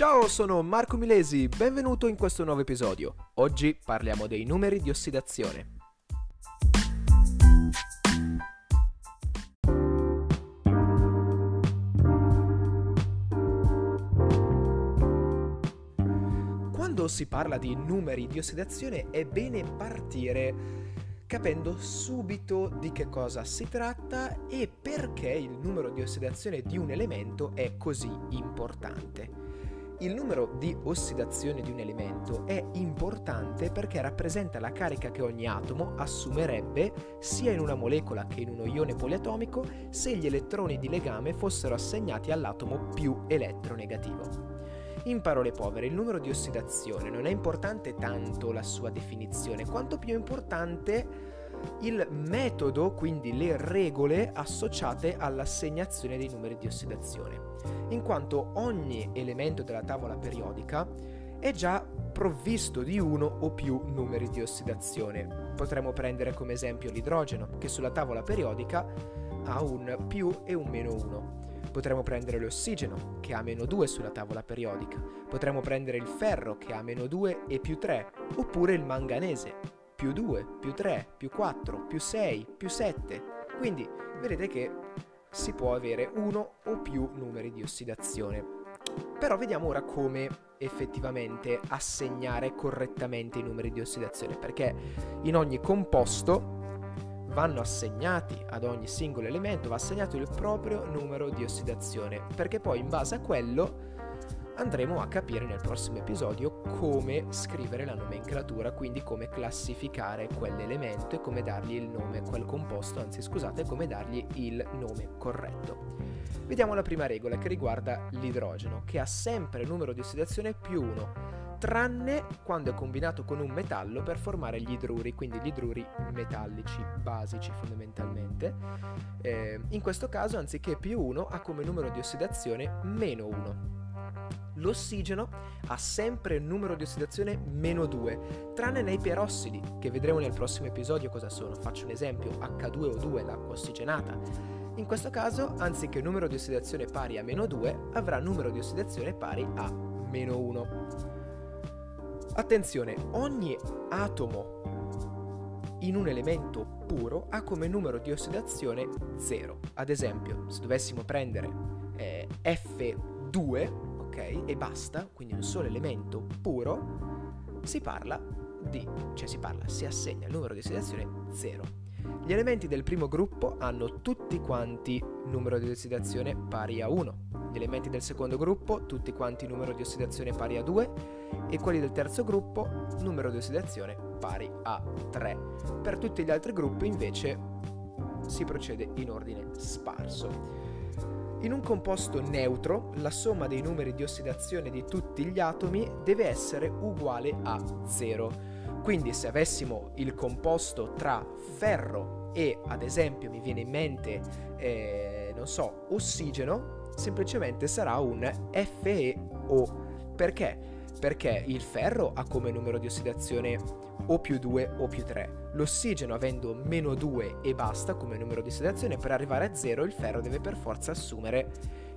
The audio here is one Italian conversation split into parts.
Ciao, sono Marco Milesi, benvenuto in questo nuovo episodio. Oggi parliamo dei numeri di ossidazione. Quando si parla di numeri di ossidazione è bene partire capendo subito di che cosa si tratta e perché il numero di ossidazione di un elemento è così importante. Il numero di ossidazione di un elemento è importante perché rappresenta la carica che ogni atomo assumerebbe sia in una molecola che in uno ione poliatomico se gli elettroni di legame fossero assegnati all'atomo più elettronegativo. In parole povere, il numero di ossidazione non è importante tanto la sua definizione, quanto più importante il metodo, quindi le regole associate all'assegnazione dei numeri di ossidazione, in quanto ogni elemento della tavola periodica è già provvisto di uno o più numeri di ossidazione. Potremmo prendere come esempio l'idrogeno, che sulla tavola periodica ha un più e un meno 1. Potremmo prendere l'ossigeno, che ha meno 2 sulla tavola periodica. Potremmo prendere il ferro, che ha meno 2 e più 3. Oppure il manganese, più 2, più 3, più 4, più 6, più 7. Quindi vedete che si può avere uno o più numeri di ossidazione. Però vediamo ora come effettivamente assegnare correttamente i numeri di ossidazione, perché in ogni composto vanno assegnati ad ogni singolo elemento, va assegnato il proprio numero di ossidazione, perché poi in base a quello andremo a capire nel prossimo episodio come scrivere la nomenclatura, quindi come classificare quell'elemento e come dargli il nome, quel composto, anzi scusate, come dargli il nome corretto. Vediamo la prima regola che riguarda l'idrogeno, che ha sempre numero di ossidazione più 1 tranne quando è combinato con un metallo per formare gli idruri, quindi gli idruri metallici basici fondamentalmente. Eh, in questo caso, anziché più 1, ha come numero di ossidazione meno 1. L'ossigeno ha sempre il numero di ossidazione meno 2, tranne nei perossidi, che vedremo nel prossimo episodio cosa sono. Faccio un esempio, H2O2, l'acqua ossigenata. In questo caso, anziché numero di ossidazione pari a meno 2, avrà numero di ossidazione pari a meno 1. Attenzione, ogni atomo in un elemento puro ha come numero di ossidazione 0. Ad esempio, se dovessimo prendere eh, F2, ok, e basta, quindi un solo elemento puro, si parla di, cioè si parla, si assegna il numero di ossidazione 0. Gli elementi del primo gruppo hanno tutti quanti numero di ossidazione pari a 1 gli elementi del secondo gruppo, tutti quanti numero di ossidazione pari a 2 e quelli del terzo gruppo, numero di ossidazione pari a 3. Per tutti gli altri gruppi invece si procede in ordine sparso. In un composto neutro, la somma dei numeri di ossidazione di tutti gli atomi deve essere uguale a 0. Quindi se avessimo il composto tra ferro e, ad esempio, mi viene in mente, eh, non so, ossigeno, semplicemente sarà un FeO. Perché? Perché il ferro ha come numero di ossidazione o più 2 o più 3. L'ossigeno avendo meno 2 e basta come numero di ossidazione, per arrivare a 0 il ferro deve per forza assumere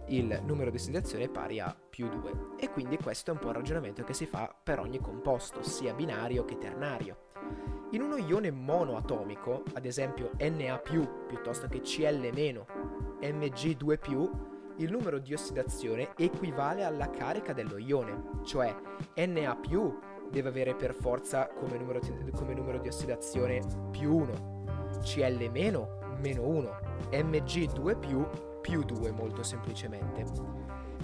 il numero di ossidazione pari a più 2. E quindi questo è un po' il ragionamento che si fa per ogni composto, sia binario che ternario. In uno ione monoatomico, ad esempio Na piuttosto che Cl Mg2 il numero di ossidazione equivale alla carica dello ione, cioè Na deve avere per forza come numero, come numero di ossidazione più 1, Cl meno, meno 1, Mg2 più, più 2 molto semplicemente.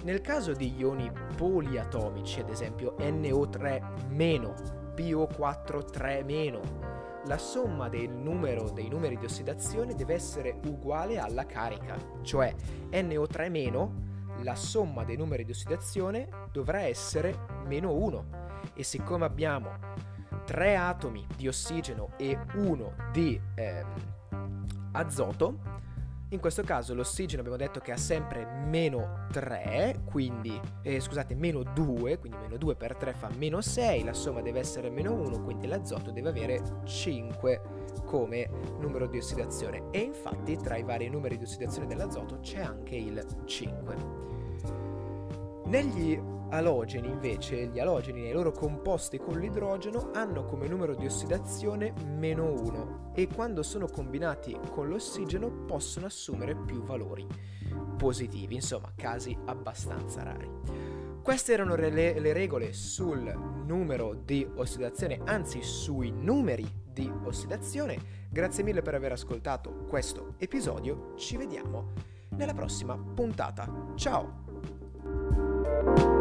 Nel caso di ioni poliatomici, ad esempio NO3 meno, PO4 3 meno, la somma del numero dei numeri di ossidazione deve essere uguale alla carica, cioè NO3 meno, la somma dei numeri di ossidazione dovrà essere meno 1 e siccome abbiamo 3 atomi di ossigeno e 1 di eh, azoto, in questo caso l'ossigeno abbiamo detto che ha sempre meno 3, quindi, eh, scusate, meno 2, quindi meno 2 per 3 fa meno 6, la somma deve essere meno 1, quindi l'azoto deve avere 5 come numero di ossidazione. E infatti tra i vari numeri di ossidazione dell'azoto c'è anche il 5. Negli alogeni invece, gli alogeni nei loro composti con l'idrogeno hanno come numero di ossidazione meno 1 e quando sono combinati con l'ossigeno possono assumere più valori positivi, insomma casi abbastanza rari. Queste erano le, le regole sul numero di ossidazione, anzi sui numeri di ossidazione. Grazie mille per aver ascoltato questo episodio, ci vediamo nella prossima puntata. Ciao! Bye.